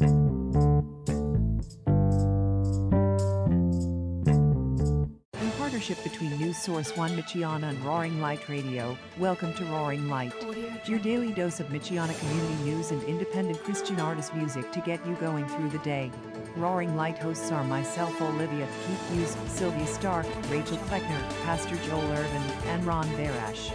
In partnership between News Source One Michiana and Roaring Light Radio, welcome to Roaring Light, your daily dose of Michiana community news and independent Christian artist music to get you going through the day. Roaring Light hosts are myself, Olivia Keith Hughes, Sylvia Stark, Rachel Kleckner, Pastor Joel Irvin, and Ron Barash.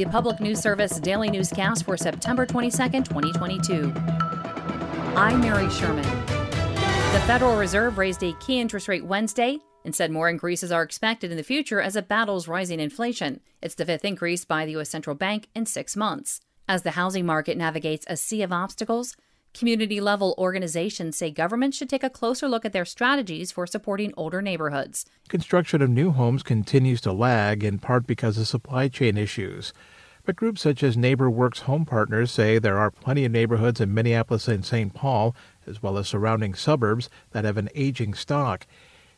The Public News Service Daily Newscast for September 22nd, 2022. I'm Mary Sherman. The Federal Reserve raised a key interest rate Wednesday and said more increases are expected in the future as it battles rising inflation. It's the fifth increase by the U.S. Central Bank in six months. As the housing market navigates a sea of obstacles, Community level organizations say governments should take a closer look at their strategies for supporting older neighborhoods. Construction of new homes continues to lag, in part because of supply chain issues. But groups such as NeighborWorks Home Partners say there are plenty of neighborhoods in Minneapolis and St. Paul, as well as surrounding suburbs, that have an aging stock.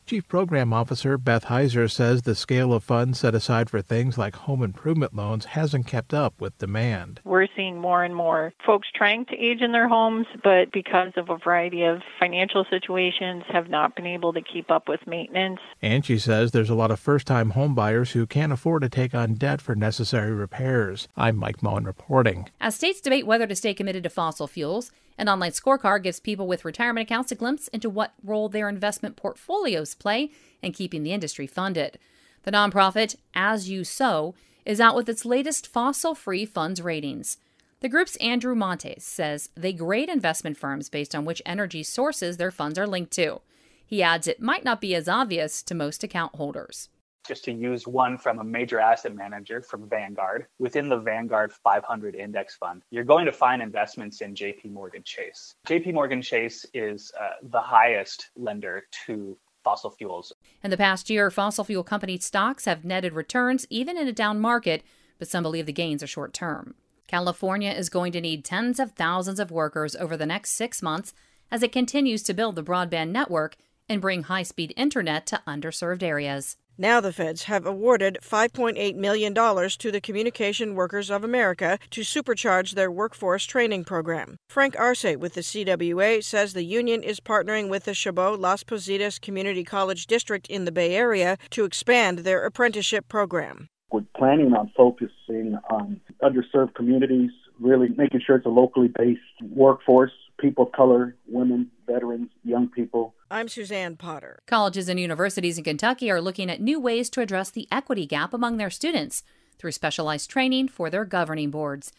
Chief Program Officer Beth Heiser says the scale of funds set aside for things like home improvement loans hasn't kept up with demand. We're seeing more and more folks trying to age in their homes, but because of a variety of financial situations, have not been able to keep up with maintenance. And she says there's a lot of first time homebuyers who can't afford to take on debt for necessary repairs. I'm Mike Moen reporting. As states debate whether to stay committed to fossil fuels, an online scorecard gives people with retirement accounts a glimpse into what role their investment portfolios play in keeping the industry funded. The nonprofit As You Sow is out with its latest fossil free funds ratings. The group's Andrew Montes says they grade investment firms based on which energy sources their funds are linked to. He adds it might not be as obvious to most account holders just to use one from a major asset manager from Vanguard, within the Vanguard 500 index fund, you're going to find investments in JP Morgan Chase. JP Morgan Chase is uh, the highest lender to fossil fuels. In the past year, fossil fuel company stocks have netted returns even in a down market, but some believe the gains are short term. California is going to need tens of thousands of workers over the next six months as it continues to build the broadband network and bring high speed internet to underserved areas. Now the feds have awarded $5.8 million to the Communication Workers of America to supercharge their workforce training program. Frank Arce with the CWA says the union is partnering with the Chabot Las Positas Community College District in the Bay Area to expand their apprenticeship program. We're planning on focusing on underserved communities, really making sure it's a locally based workforce, people of color, women, veterans, young people I'm Suzanne Potter. Colleges and universities in Kentucky are looking at new ways to address the equity gap among their students through specialized training for their governing boards.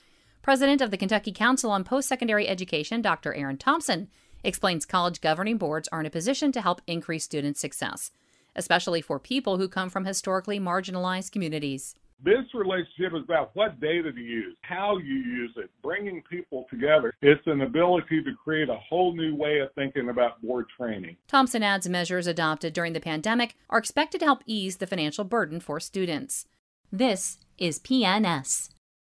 President of the Kentucky Council on Post Secondary Education, Dr. Aaron Thompson, explains college governing boards are in a position to help increase student success, especially for people who come from historically marginalized communities. This relationship is about what data to use, how you use it, bringing people together. It's an ability to create a whole new way of thinking about board training. Thompson adds measures adopted during the pandemic are expected to help ease the financial burden for students. This is PNS.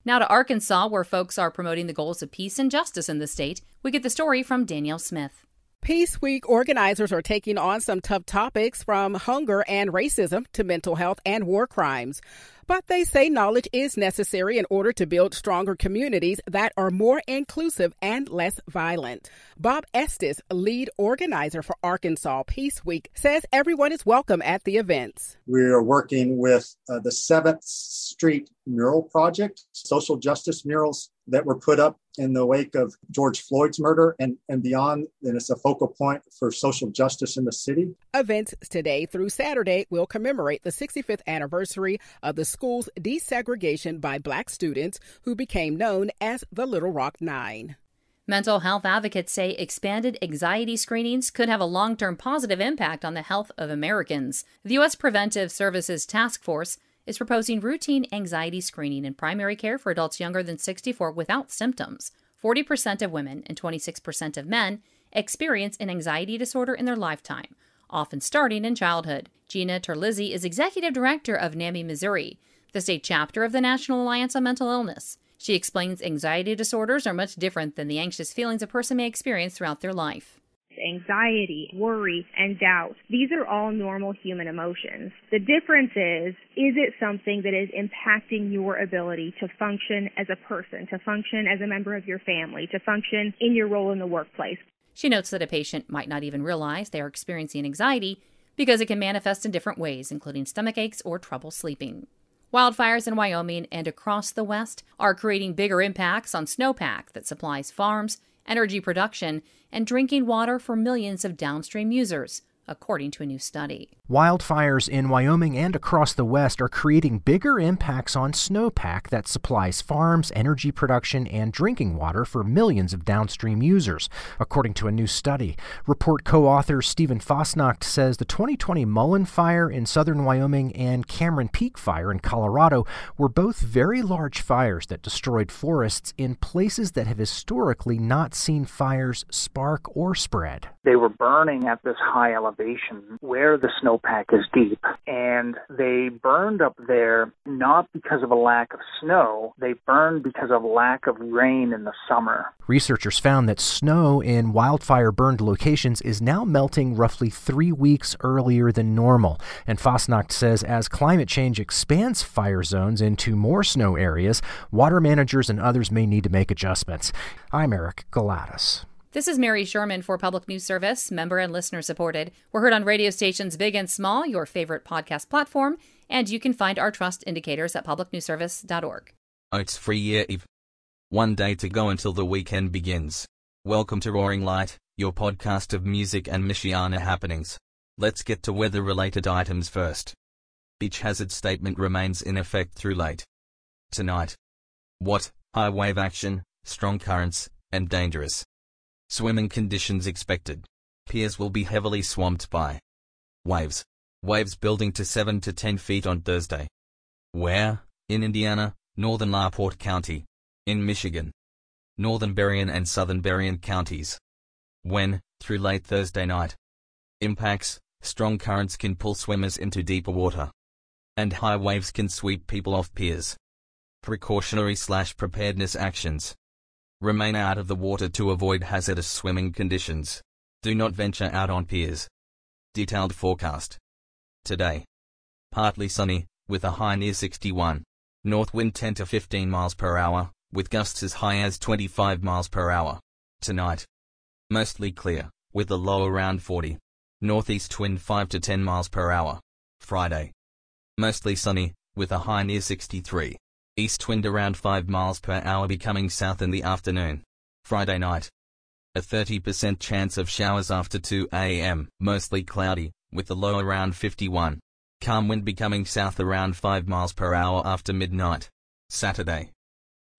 Now to Arkansas, where folks are promoting the goals of peace and justice in the state. We get the story from Danielle Smith. Peace Week organizers are taking on some tough topics from hunger and racism to mental health and war crimes. But they say knowledge is necessary in order to build stronger communities that are more inclusive and less violent. Bob Estes, lead organizer for Arkansas Peace Week, says everyone is welcome at the events. We are working with uh, the 7th Street Mural Project, social justice murals that were put up in the wake of George Floyd's murder and, and beyond. And it's a focal point for social justice in the city. Events today through Saturday will commemorate the 65th anniversary of the school's desegregation by black students who became known as the Little Rock Nine. Mental health advocates say expanded anxiety screenings could have a long term positive impact on the health of Americans. The U.S. Preventive Services Task Force is proposing routine anxiety screening in primary care for adults younger than 64 without symptoms. 40% of women and 26% of men experience an anxiety disorder in their lifetime, often starting in childhood. Gina Terlizzi is executive director of NAMI Missouri, the state chapter of the National Alliance on Mental Illness. She explains anxiety disorders are much different than the anxious feelings a person may experience throughout their life anxiety, worry, and doubt. These are all normal human emotions. The difference is, is it something that is impacting your ability to function as a person, to function as a member of your family, to function in your role in the workplace? She notes that a patient might not even realize they are experiencing anxiety because it can manifest in different ways, including stomach aches or trouble sleeping. Wildfires in Wyoming and across the West are creating bigger impacts on snowpack that supplies farms energy production, and drinking water for millions of downstream users, according to a new study. Wildfires in Wyoming and across the West are creating bigger impacts on snowpack that supplies farms, energy production, and drinking water for millions of downstream users, according to a new study. Report co author Steven Fassnacht says the 2020 Mullen Fire in southern Wyoming and Cameron Peak Fire in Colorado were both very large fires that destroyed forests in places that have historically not seen fires spark or spread. They were burning at this high elevation where the snow snowpack is deep. And they burned up there not because of a lack of snow, they burned because of lack of rain in the summer. Researchers found that snow in wildfire burned locations is now melting roughly three weeks earlier than normal. And Fassnacht says as climate change expands fire zones into more snow areas, water managers and others may need to make adjustments. I'm Eric Galatas. This is Mary Sherman for Public News Service, member and listener supported. We're heard on radio stations big and small, your favorite podcast platform, and you can find our trust indicators at publicnewsservice.org. Oh, it's free year eve. One day to go until the weekend begins. Welcome to Roaring Light, your podcast of music and Michiana happenings. Let's get to weather related items first. Beach hazard statement remains in effect through late tonight. What? High wave action, strong currents, and dangerous. Swimming conditions expected. Piers will be heavily swamped by waves. Waves building to 7 to 10 feet on Thursday. Where? In Indiana, northern LaPorte County. In Michigan. Northern Berrien and southern Berrien counties. When? Through late Thursday night. Impacts, strong currents can pull swimmers into deeper water. And high waves can sweep people off piers. Precautionary slash preparedness actions. Remain out of the water to avoid hazardous swimming conditions. Do not venture out on piers. Detailed forecast. Today. Partly sunny, with a high near 61. North wind 10 to 15 miles per hour, with gusts as high as 25 miles per hour. Tonight. Mostly clear, with a low around 40. Northeast wind 5 to 10 miles per hour. Friday. Mostly sunny, with a high near 63. East wind around 5 miles per hour becoming south in the afternoon. Friday night. A 30% chance of showers after 2 a.m. Mostly cloudy, with the low around 51. Calm wind becoming south around 5 miles per hour after midnight. Saturday.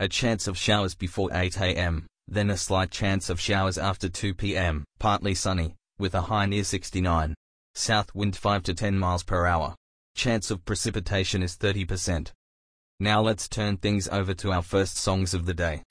A chance of showers before 8 a.m., then a slight chance of showers after 2 p.m. Partly sunny, with a high near 69. South wind 5 to 10 miles per hour. Chance of precipitation is 30%. Now let's turn things over to our first songs of the day.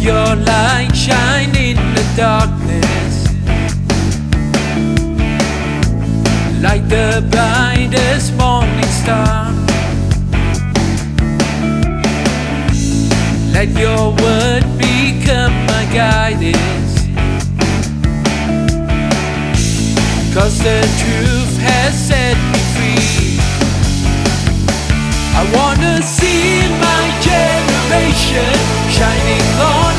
Your light shine in the darkness. Like the brightest morning star. Let your word become my guidance. Cause the truth has set me free. I wanna see my generation shining on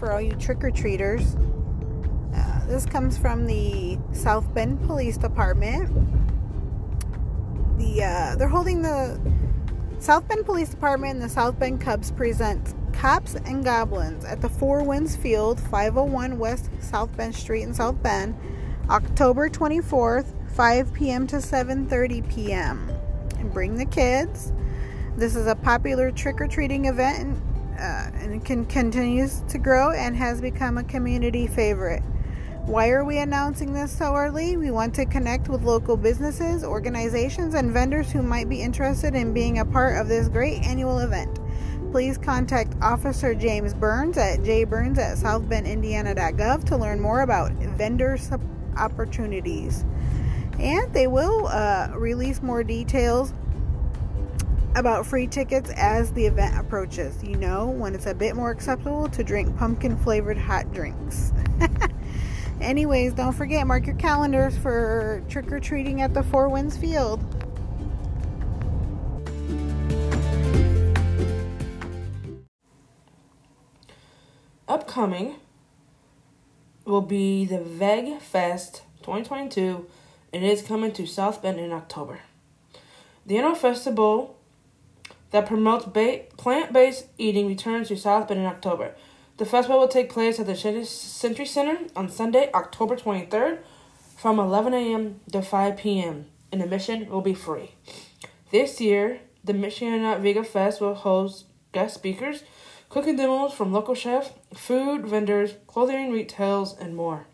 for all you trick or treaters. Uh, this comes from the South Bend Police Department. The uh, they're holding the South Bend Police Department and the South Bend Cubs present Cops and Goblins at the Four Winds Field, 501 West South Bend Street in South Bend, October 24th, 5 p.m. to 7:30 p.m. And bring the kids. This is a popular trick or treating event uh, and can, continues to grow and has become a community favorite. Why are we announcing this so early? We want to connect with local businesses, organizations, and vendors who might be interested in being a part of this great annual event. Please contact Officer James Burns at jburns at southbendindiana.gov to learn more about vendor opportunities. And they will uh, release more details about free tickets as the event approaches. You know, when it's a bit more acceptable to drink pumpkin flavored hot drinks. Anyways, don't forget, mark your calendars for trick or treating at the Four Winds Field. Upcoming will be the Veg Fest 2022, and it is coming to South Bend in October. The annual festival that promotes ba- plant-based eating returns to South Bend in October. The festival will take place at the Century Center on Sunday, October 23rd from 11 a.m. to 5 p.m. and admission will be free. This year, the Michiana Vega Fest will host guest speakers, cooking demos from local chefs, food vendors, clothing retails, and more.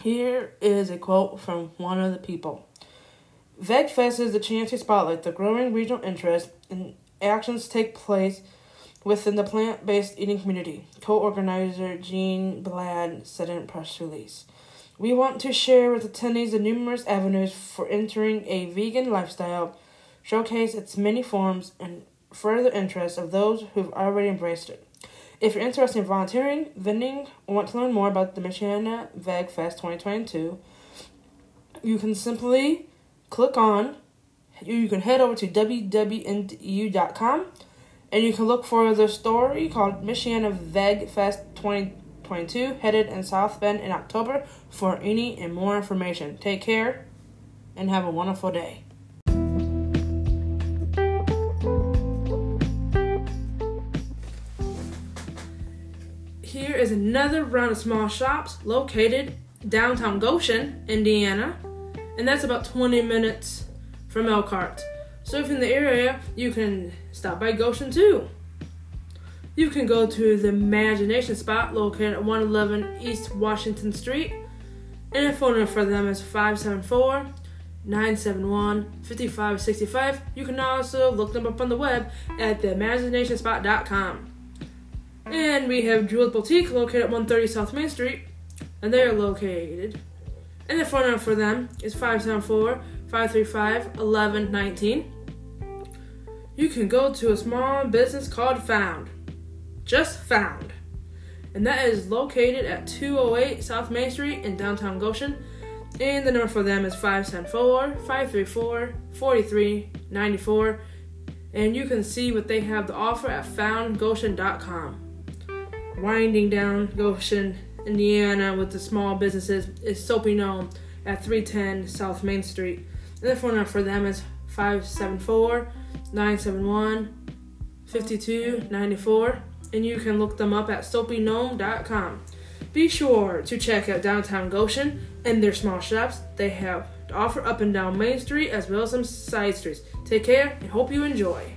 Here is a quote from one of the people. VegFest is the chance to spotlight the growing regional interest and actions take place within the plant-based eating community. Co-organizer Jean Blad said in a press release. We want to share with attendees the numerous avenues for entering a vegan lifestyle, showcase its many forms, and further the interest of those who've already embraced it. If you're interested in volunteering, vending, or want to learn more about the Michiana Veg Fest 2022, you can simply click on, you can head over to www.ndu.com and you can look for the story called Michiana Veg Fest 2022 headed in South Bend in October for any and more information. Take care and have a wonderful day. Here is another round of small shops located downtown Goshen, Indiana, and that's about 20 minutes from Elkhart. So if in the area, you can stop by Goshen too. You can go to the Imagination Spot located at 111 East Washington Street, and the phone number for them is 574 971 5565. You can also look them up on the web at theimaginationspot.com. And we have Jewel Boutique located at 130 South Main Street, and they are located. And the phone number for them is 574 535 1119. You can go to a small business called Found. Just Found. And that is located at 208 South Main Street in downtown Goshen. And the number for them is 574 534 4394. And you can see what they have to offer at foundgoshen.com. Winding down Goshen, Indiana with the small businesses is Soapy Gnome at 310 South Main Street. And the phone number for them is 574 971 5294. And you can look them up at soapygnome.com. Be sure to check out downtown Goshen and their small shops they have to offer up and down Main Street as well as some side streets. Take care and hope you enjoy.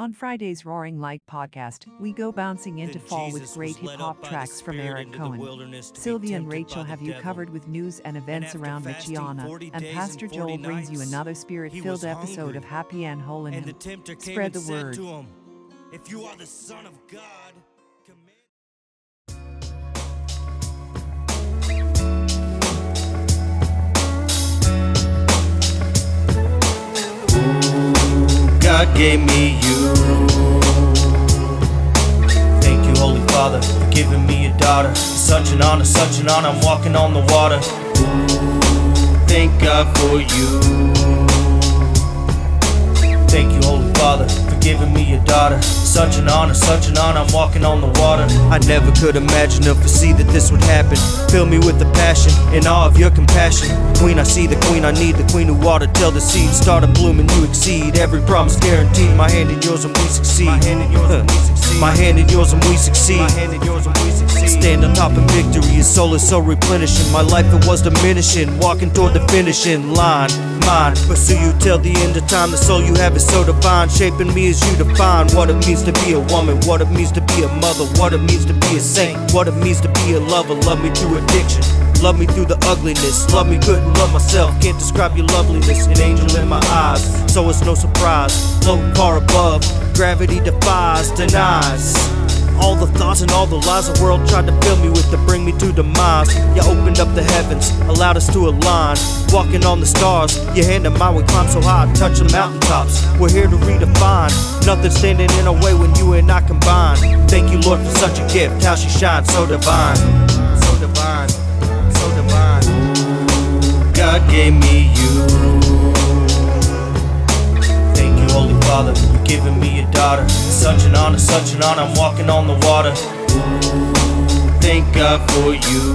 On Friday's Roaring Light podcast, we go bouncing into fall with great hip hop tracks from Eric Cohen. Sylvia and Rachel have you covered with news and events around Michiana, and Pastor Joel brings you another spirit filled episode of Happy and Whole in Him. Spread the word. If you are the Son of God, God gave me you. Thank you, Holy Father, for giving me a daughter. Such an honor, such an honor. I'm walking on the water. Thank God for you. Thank you, Holy Father, for giving me a daughter. Such an honor, such an honor. I'm walking on the water. I never could imagine or foresee that this would happen. Fill me with the passion and awe of your compassion. Queen, I see the queen I need, the queen who water till the seeds start to bloom and you exceed. Every promise guaranteed. My hand in yours and we succeed. My hand in yours and we succeed. My hand in yours and we succeed. My hand in yours and we succeed. Stand on top in victory. His soul is so replenishing. My life it was diminishing. Walking toward the finishing line. Mine. Pursue you till the end of time. The soul you have is so divine. Shaping me as you define what it means to be a woman. What it means to be a mother. What it means to be a saint. What it means to be a lover. Love me through addiction. Love me through the ugliness. Love me good and love myself. Can't describe your loveliness. An angel in my eyes. So it's no surprise. Floating far above. Gravity defies, denies. All the thoughts and all the lies the world tried to fill me with to bring me to demise. You opened up the heavens, allowed us to align. Walking on the stars, your hand in mine, we climb so high, touch the mountaintops. We're here to redefine. Nothing standing in our way when you and I combine. Thank you, Lord, for such a gift. How she shines so divine. So divine. So divine. God gave me you. Thank you, Holy Father, giving me a daughter. Such an honor, such an honor. I'm walking on the water. Thank God for you.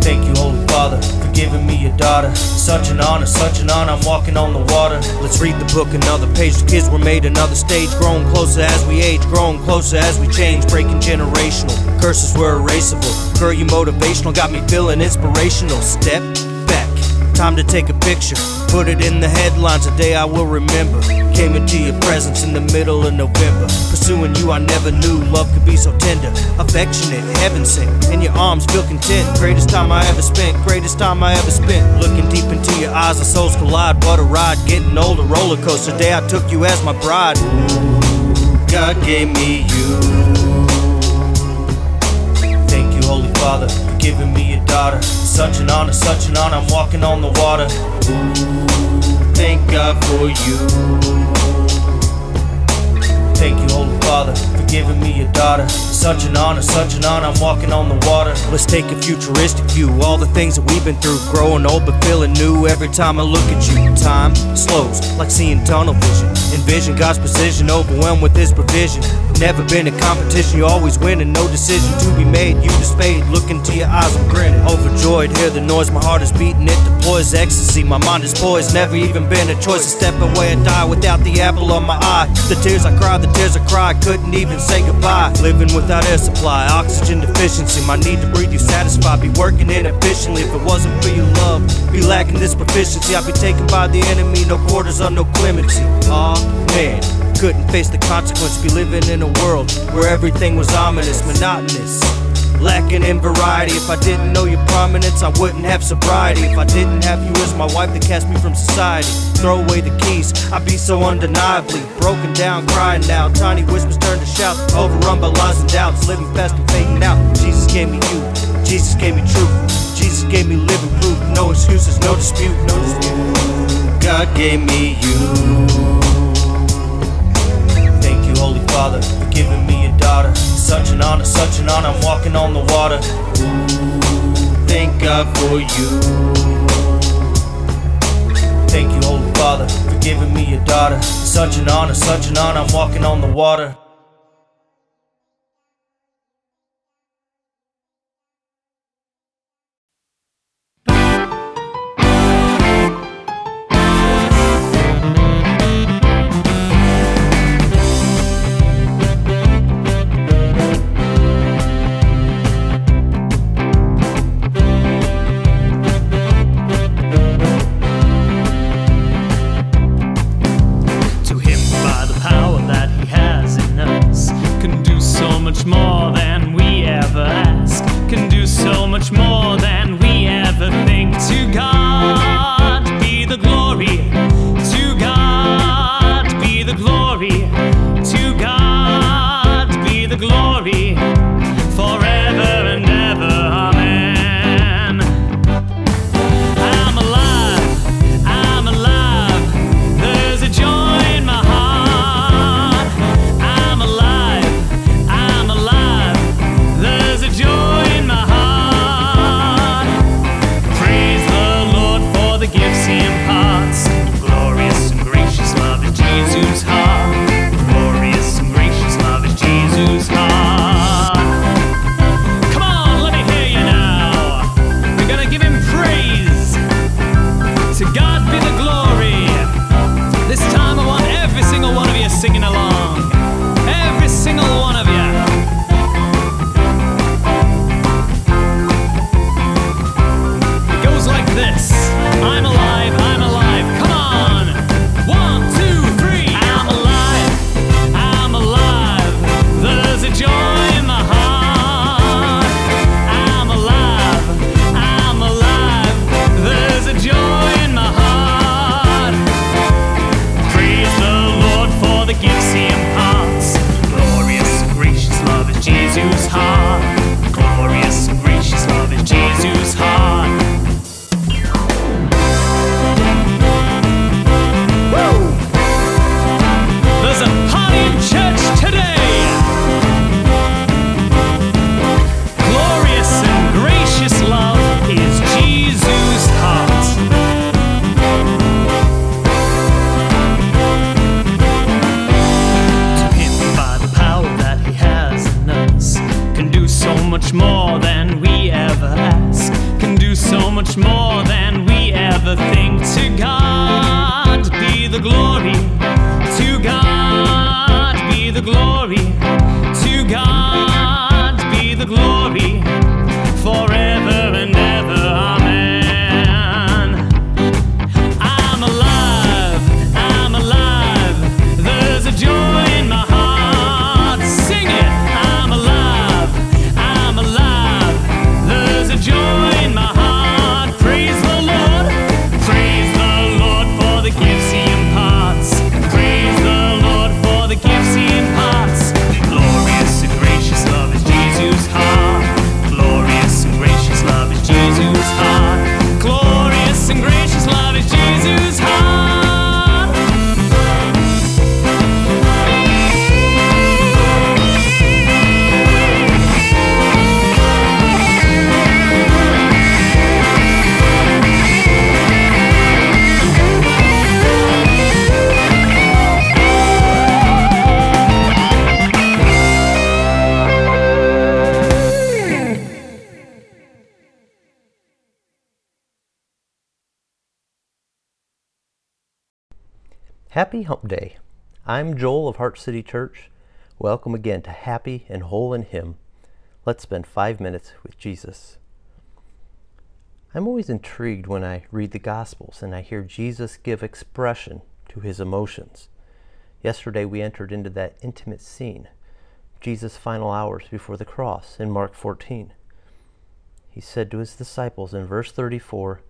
Thank you, Holy Father, for giving me a daughter. Such an honor, such an honor. I'm walking on the water. Let's read the book, another page. The kids were made another stage. Growing closer as we age, growing closer as we change. Breaking generational. Curses were erasable. Girl, you motivational, got me feeling inspirational. Step. Time to take a picture, put it in the headlines, a day I will remember. Came into your presence in the middle of November. Pursuing you, I never knew love could be so tender, affectionate, heaven sent. In your arms, feel content. Greatest time I ever spent, greatest time I ever spent. Looking deep into your eyes, our souls collide. What a ride, getting older, roller coaster. Day I took you as my bride. God gave me you. Thank you, Holy Father, giving me a daughter. Such an honor, such an honor. I'm walking on the water. Thank God for you. Thank you, Holy Father, for giving me a daughter. Such an honor, such an honor. I'm walking on the water. Let's take a futuristic view. All the things that we've been through, growing old but feeling new. Every time I look at you, time slows like seeing tunnel vision. Envision God's precision, overwhelmed with His provision. Never been a competition, you always win, and no decision to be made. You displayed, look into your eyes, I'm grinning. Overjoyed, hear the noise, my heart is beating, it deploys ecstasy. My mind is poised, never even been a choice to step away and die without the apple on my eye. The tears I cried, the tears I cried, couldn't even say goodbye. Living without air supply, oxygen deficiency. My need to breathe you satisfied, be working inefficiently. If it wasn't for your love, be lacking this proficiency. I'd be taken by the enemy, no quarters or no clemency. Aw, man couldn't face the consequence. Be living in a world where everything was ominous, monotonous. Lacking in variety. If I didn't know your prominence, I wouldn't have sobriety. If I didn't have you as my wife that cast me from society, throw away the keys. I'd be so undeniably broken down, crying now. Tiny whispers turn to shouts, overrun by lies and doubts, living fast and fading out. Jesus gave me you. Jesus gave me truth. Jesus gave me living proof. No excuses, no dispute, no dispute. God gave me you. Father, for giving me a daughter. Such an honor, such an honor, I'm walking on the water. Ooh, thank God for you. Thank you, Holy Father, for giving me a daughter. Such an honor, such an honor, I'm walking on the water. Happy Hump Day. I'm Joel of Heart City Church. Welcome again to Happy and Whole in Him. Let's spend five minutes with Jesus. I'm always intrigued when I read the Gospels and I hear Jesus give expression to his emotions. Yesterday we entered into that intimate scene, Jesus' final hours before the cross in Mark 14. He said to his disciples in verse 34,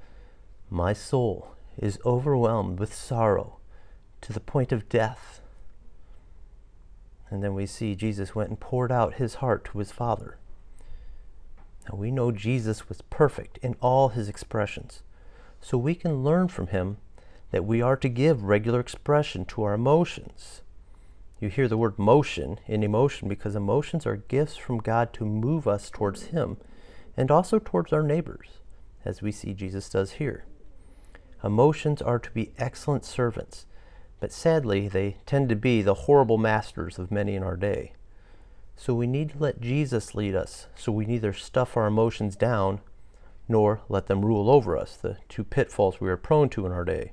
My soul is overwhelmed with sorrow to the point of death. And then we see Jesus went and poured out his heart to his Father. Now we know Jesus was perfect in all his expressions, so we can learn from him that we are to give regular expression to our emotions. You hear the word motion in emotion because emotions are gifts from God to move us towards Him and also towards our neighbors, as we see Jesus does here. Emotions are to be excellent servants, but sadly, they tend to be the horrible masters of many in our day. So we need to let Jesus lead us, so we neither stuff our emotions down nor let them rule over us, the two pitfalls we are prone to in our day.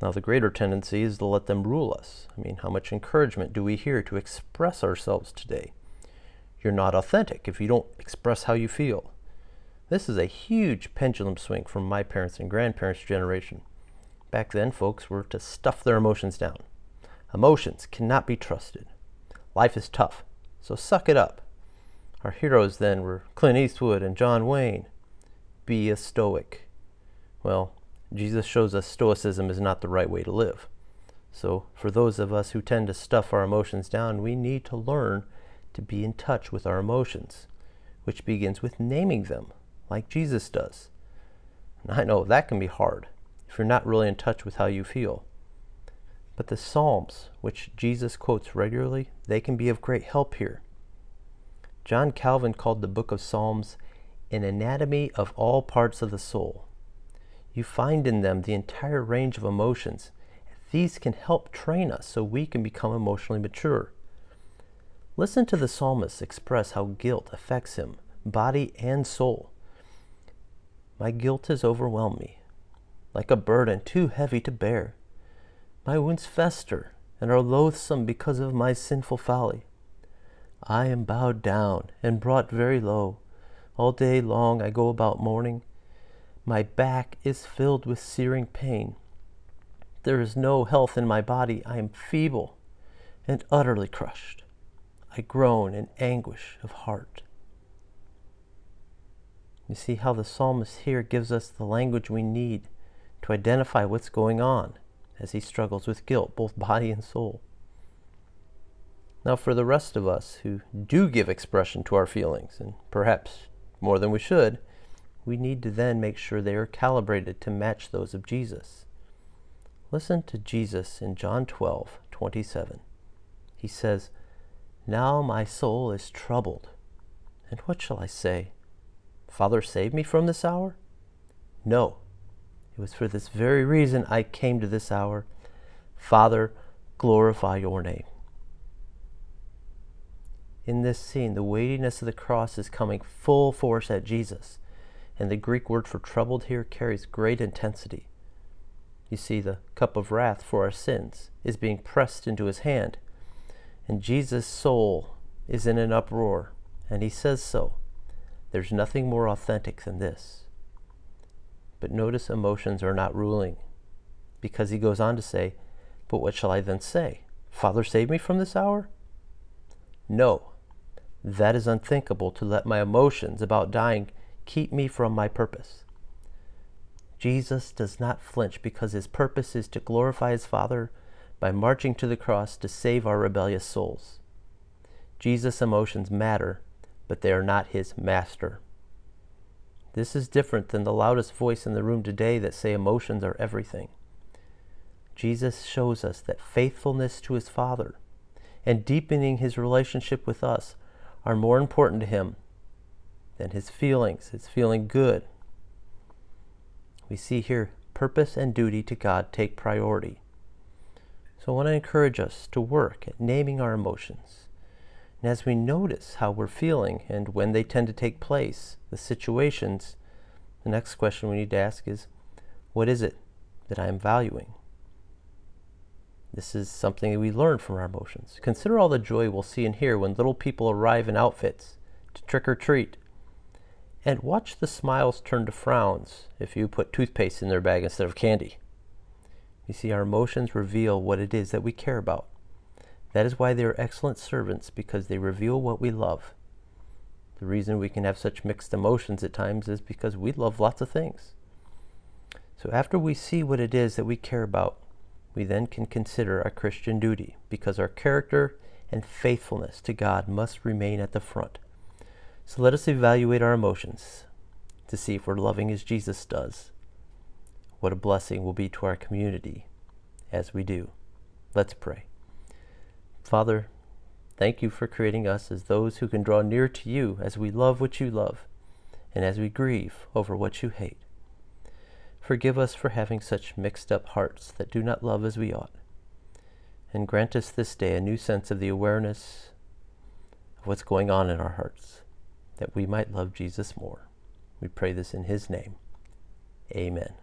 Now, the greater tendency is to let them rule us. I mean, how much encouragement do we hear to express ourselves today? You're not authentic if you don't express how you feel. This is a huge pendulum swing from my parents' and grandparents' generation. Back then, folks were to stuff their emotions down. Emotions cannot be trusted. Life is tough, so suck it up. Our heroes then were Clint Eastwood and John Wayne. Be a stoic. Well, Jesus shows us stoicism is not the right way to live. So, for those of us who tend to stuff our emotions down, we need to learn to be in touch with our emotions, which begins with naming them, like Jesus does. And I know that can be hard if you're not really in touch with how you feel. But the Psalms, which Jesus quotes regularly, they can be of great help here. John Calvin called the book of Psalms an anatomy of all parts of the soul. You find in them the entire range of emotions. These can help train us so we can become emotionally mature. Listen to the psalmist express how guilt affects him, body and soul. My guilt has overwhelmed me, like a burden too heavy to bear. My wounds fester and are loathsome because of my sinful folly. I am bowed down and brought very low. All day long I go about mourning my back is filled with searing pain. There is no health in my body. I am feeble and utterly crushed. I groan in anguish of heart. You see how the psalmist here gives us the language we need to identify what's going on as he struggles with guilt, both body and soul. Now, for the rest of us who do give expression to our feelings, and perhaps more than we should, we need to then make sure they are calibrated to match those of Jesus. Listen to Jesus in John 12, 27. He says, Now my soul is troubled. And what shall I say? Father, save me from this hour? No. It was for this very reason I came to this hour. Father, glorify your name. In this scene, the weightiness of the cross is coming full force at Jesus and the Greek word for troubled here carries great intensity. You see, the cup of wrath for our sins is being pressed into his hand, and Jesus' soul is in an uproar, and he says so. There's nothing more authentic than this. But notice emotions are not ruling, because he goes on to say, But what shall I then say? Father, save me from this hour? No, that is unthinkable to let my emotions about dying keep me from my purpose. Jesus does not flinch because his purpose is to glorify his Father by marching to the cross to save our rebellious souls. Jesus' emotions matter, but they are not his master. This is different than the loudest voice in the room today that say emotions are everything. Jesus shows us that faithfulness to his Father and deepening his relationship with us are more important to him than his feelings, his feeling good. We see here purpose and duty to God take priority. So I want to encourage us to work at naming our emotions. And as we notice how we're feeling and when they tend to take place, the situations, the next question we need to ask is what is it that I am valuing? This is something that we learn from our emotions. Consider all the joy we'll see and hear when little people arrive in outfits to trick or treat and watch the smiles turn to frowns if you put toothpaste in their bag instead of candy. You see, our emotions reveal what it is that we care about. That is why they are excellent servants, because they reveal what we love. The reason we can have such mixed emotions at times is because we love lots of things. So, after we see what it is that we care about, we then can consider our Christian duty, because our character and faithfulness to God must remain at the front. So let us evaluate our emotions to see if we're loving as Jesus does. What a blessing will be to our community as we do. Let's pray. Father, thank you for creating us as those who can draw near to you as we love what you love and as we grieve over what you hate. Forgive us for having such mixed up hearts that do not love as we ought. And grant us this day a new sense of the awareness of what's going on in our hearts, that we might love Jesus more. We pray this in his name. Amen.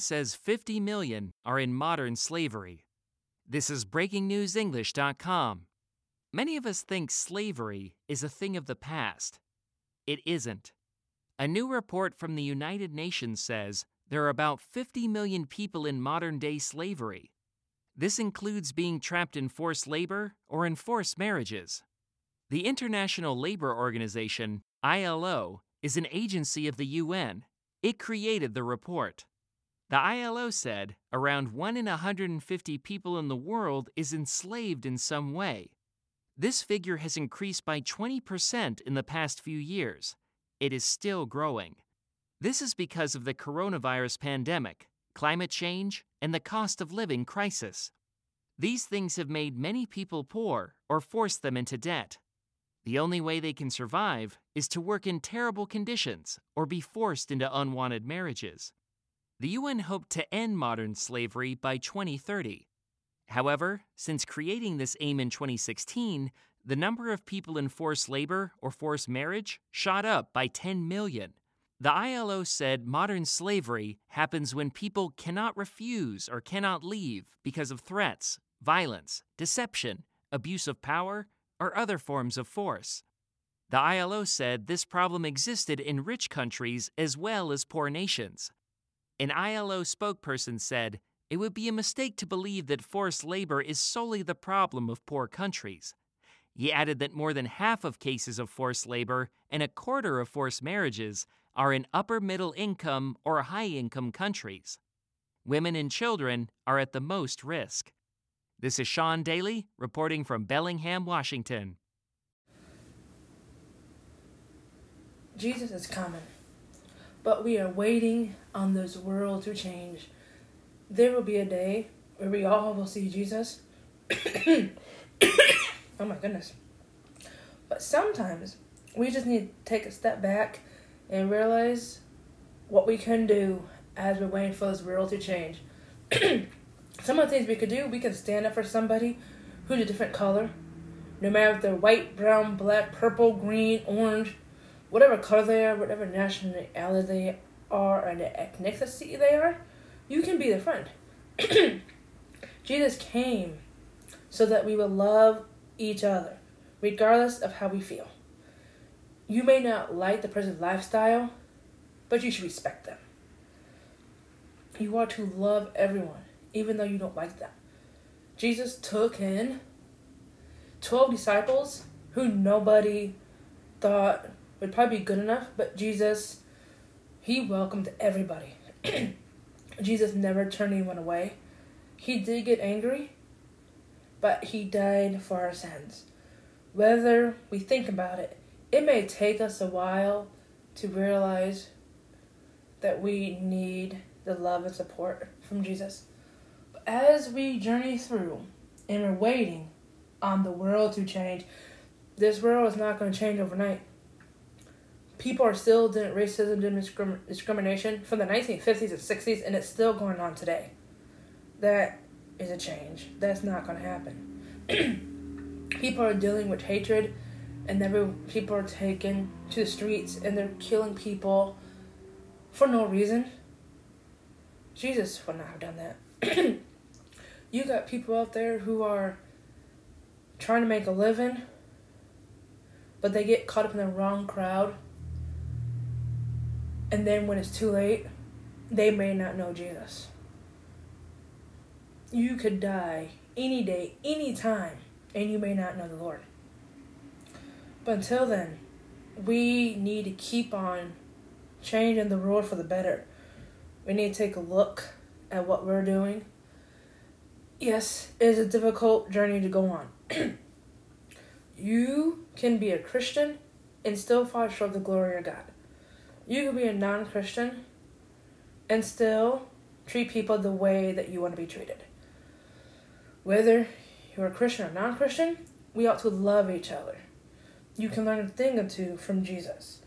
Says 50 million are in modern slavery. This is BreakingNewsEnglish.com. Many of us think slavery is a thing of the past. It isn't. A new report from the United Nations says there are about 50 million people in modern day slavery. This includes being trapped in forced labor or in forced marriages. The International Labor Organization, ILO, is an agency of the UN. It created the report. The ILO said around 1 in 150 people in the world is enslaved in some way. This figure has increased by 20% in the past few years. It is still growing. This is because of the coronavirus pandemic, climate change, and the cost of living crisis. These things have made many people poor or forced them into debt. The only way they can survive is to work in terrible conditions or be forced into unwanted marriages. The UN hoped to end modern slavery by 2030. However, since creating this aim in 2016, the number of people in forced labor or forced marriage shot up by 10 million. The ILO said modern slavery happens when people cannot refuse or cannot leave because of threats, violence, deception, abuse of power, or other forms of force. The ILO said this problem existed in rich countries as well as poor nations. An ILO spokesperson said, It would be a mistake to believe that forced labor is solely the problem of poor countries. He added that more than half of cases of forced labor and a quarter of forced marriages are in upper middle income or high income countries. Women and children are at the most risk. This is Sean Daly reporting from Bellingham, Washington. Jesus is coming, but we are waiting on this world to change. There will be a day where we all will see Jesus. oh my goodness. But sometimes we just need to take a step back and realize what we can do as we're waiting for this world to change. Some of the things we could do, we can stand up for somebody who's a different color, no matter if they're white, brown, black, purple, green, orange, whatever color they are, whatever nationality they are, and ethnicity they are, you can be their friend. Jesus came so that we would love each other, regardless of how we feel. You may not like the person's lifestyle, but you should respect them. You are to love everyone, even though you don't like them. Jesus took in 12 disciples who nobody thought would probably be good enough, but Jesus, he welcomed everybody. Jesus never turned anyone away. He did get angry, but he died for our sins. Whether we think about it, it may take us a while to realize that we need the love and support from Jesus. But as we journey through and we're waiting on the world to change, this world is not going to change overnight. People are still doing racism and discrim- discrimination from the 1950s and 60s, and it's still going on today. That is a change. That's not going to happen. People are dealing with hatred and then people are taken to the streets and they're killing people for no reason. Jesus would not have done that. you got people out there who are trying to make a living, but they get caught up in the wrong crowd. And then when it's too late, they may not know Jesus. You could die any day, any time, and you may not know the Lord. But until then, we need to keep on changing the world for the better. We need to take a look at what we're doing. Yes, it is a difficult journey to go on. you can be a Christian and still fall short of the glory of God. You can be a non Christian and still treat people the way that you want to be treated. Whether you're a Christian or non Christian, we ought to love each other you can learn a thing or two from Jesus.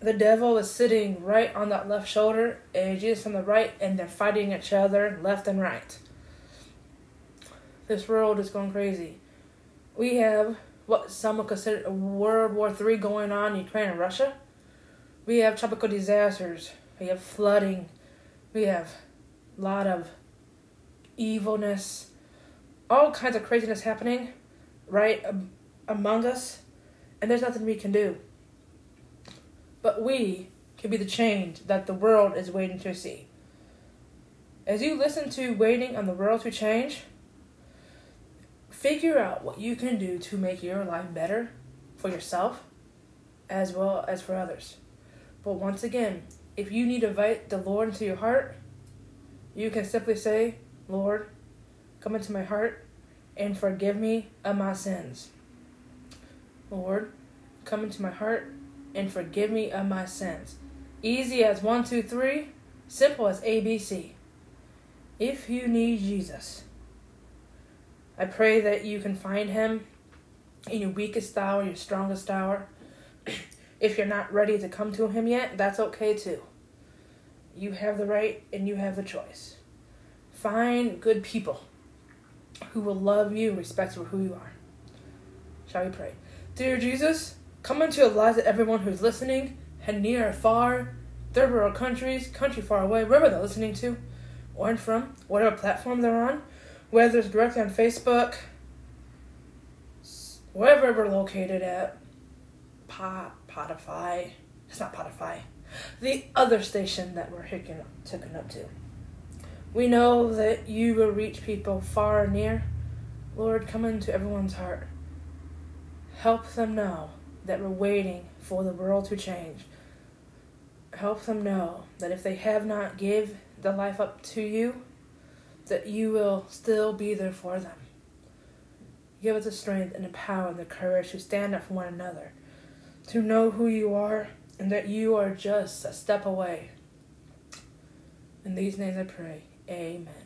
The devil is sitting right on that left shoulder, and Jesus on the right, and they're fighting each other left and right. This world is going crazy. We have what some would consider a World War III going on in Ukraine and Russia. We have tropical disasters. We have flooding. We have a lot of evilness. All kinds of craziness happening right among us, and there's nothing we can do. But we can be the change that the world is waiting to see. As you listen to Waiting on the World to Change, figure out what you can do to make your life better for yourself as well as for others. But once again, if you need to invite the Lord into your heart, you can simply say, Lord, come into my heart and forgive me of my sins. Lord, come into my heart and forgive me of my sins. Easy as one, two, three, simple as ABC. If you need Jesus, I pray that you can find him in your weakest hour, your strongest hour. if you're not ready to come to him yet, that's okay too. You have the right and you have the choice. Find good people who will love you, and respect for who you are. Shall we pray? Dear Jesus, come into the lives of everyone who's listening, and near or far, third world countries, country far away, wherever they're listening to, or from, whatever platform they're on, whether it's directly on Facebook, wherever we're located at, Pot, Spotify, it's not Spotify, the other station that we're hooking up, hooking up to. We know that you will reach people far and near. Lord, come into everyone's heart. Help them know that we're waiting for the world to change. Help them know that if they have not give the life up to you, that you will still be there for them. Give us the strength and the power and the courage to stand up for one another, to know who you are, and that you are just a step away. In these names I pray. Amen.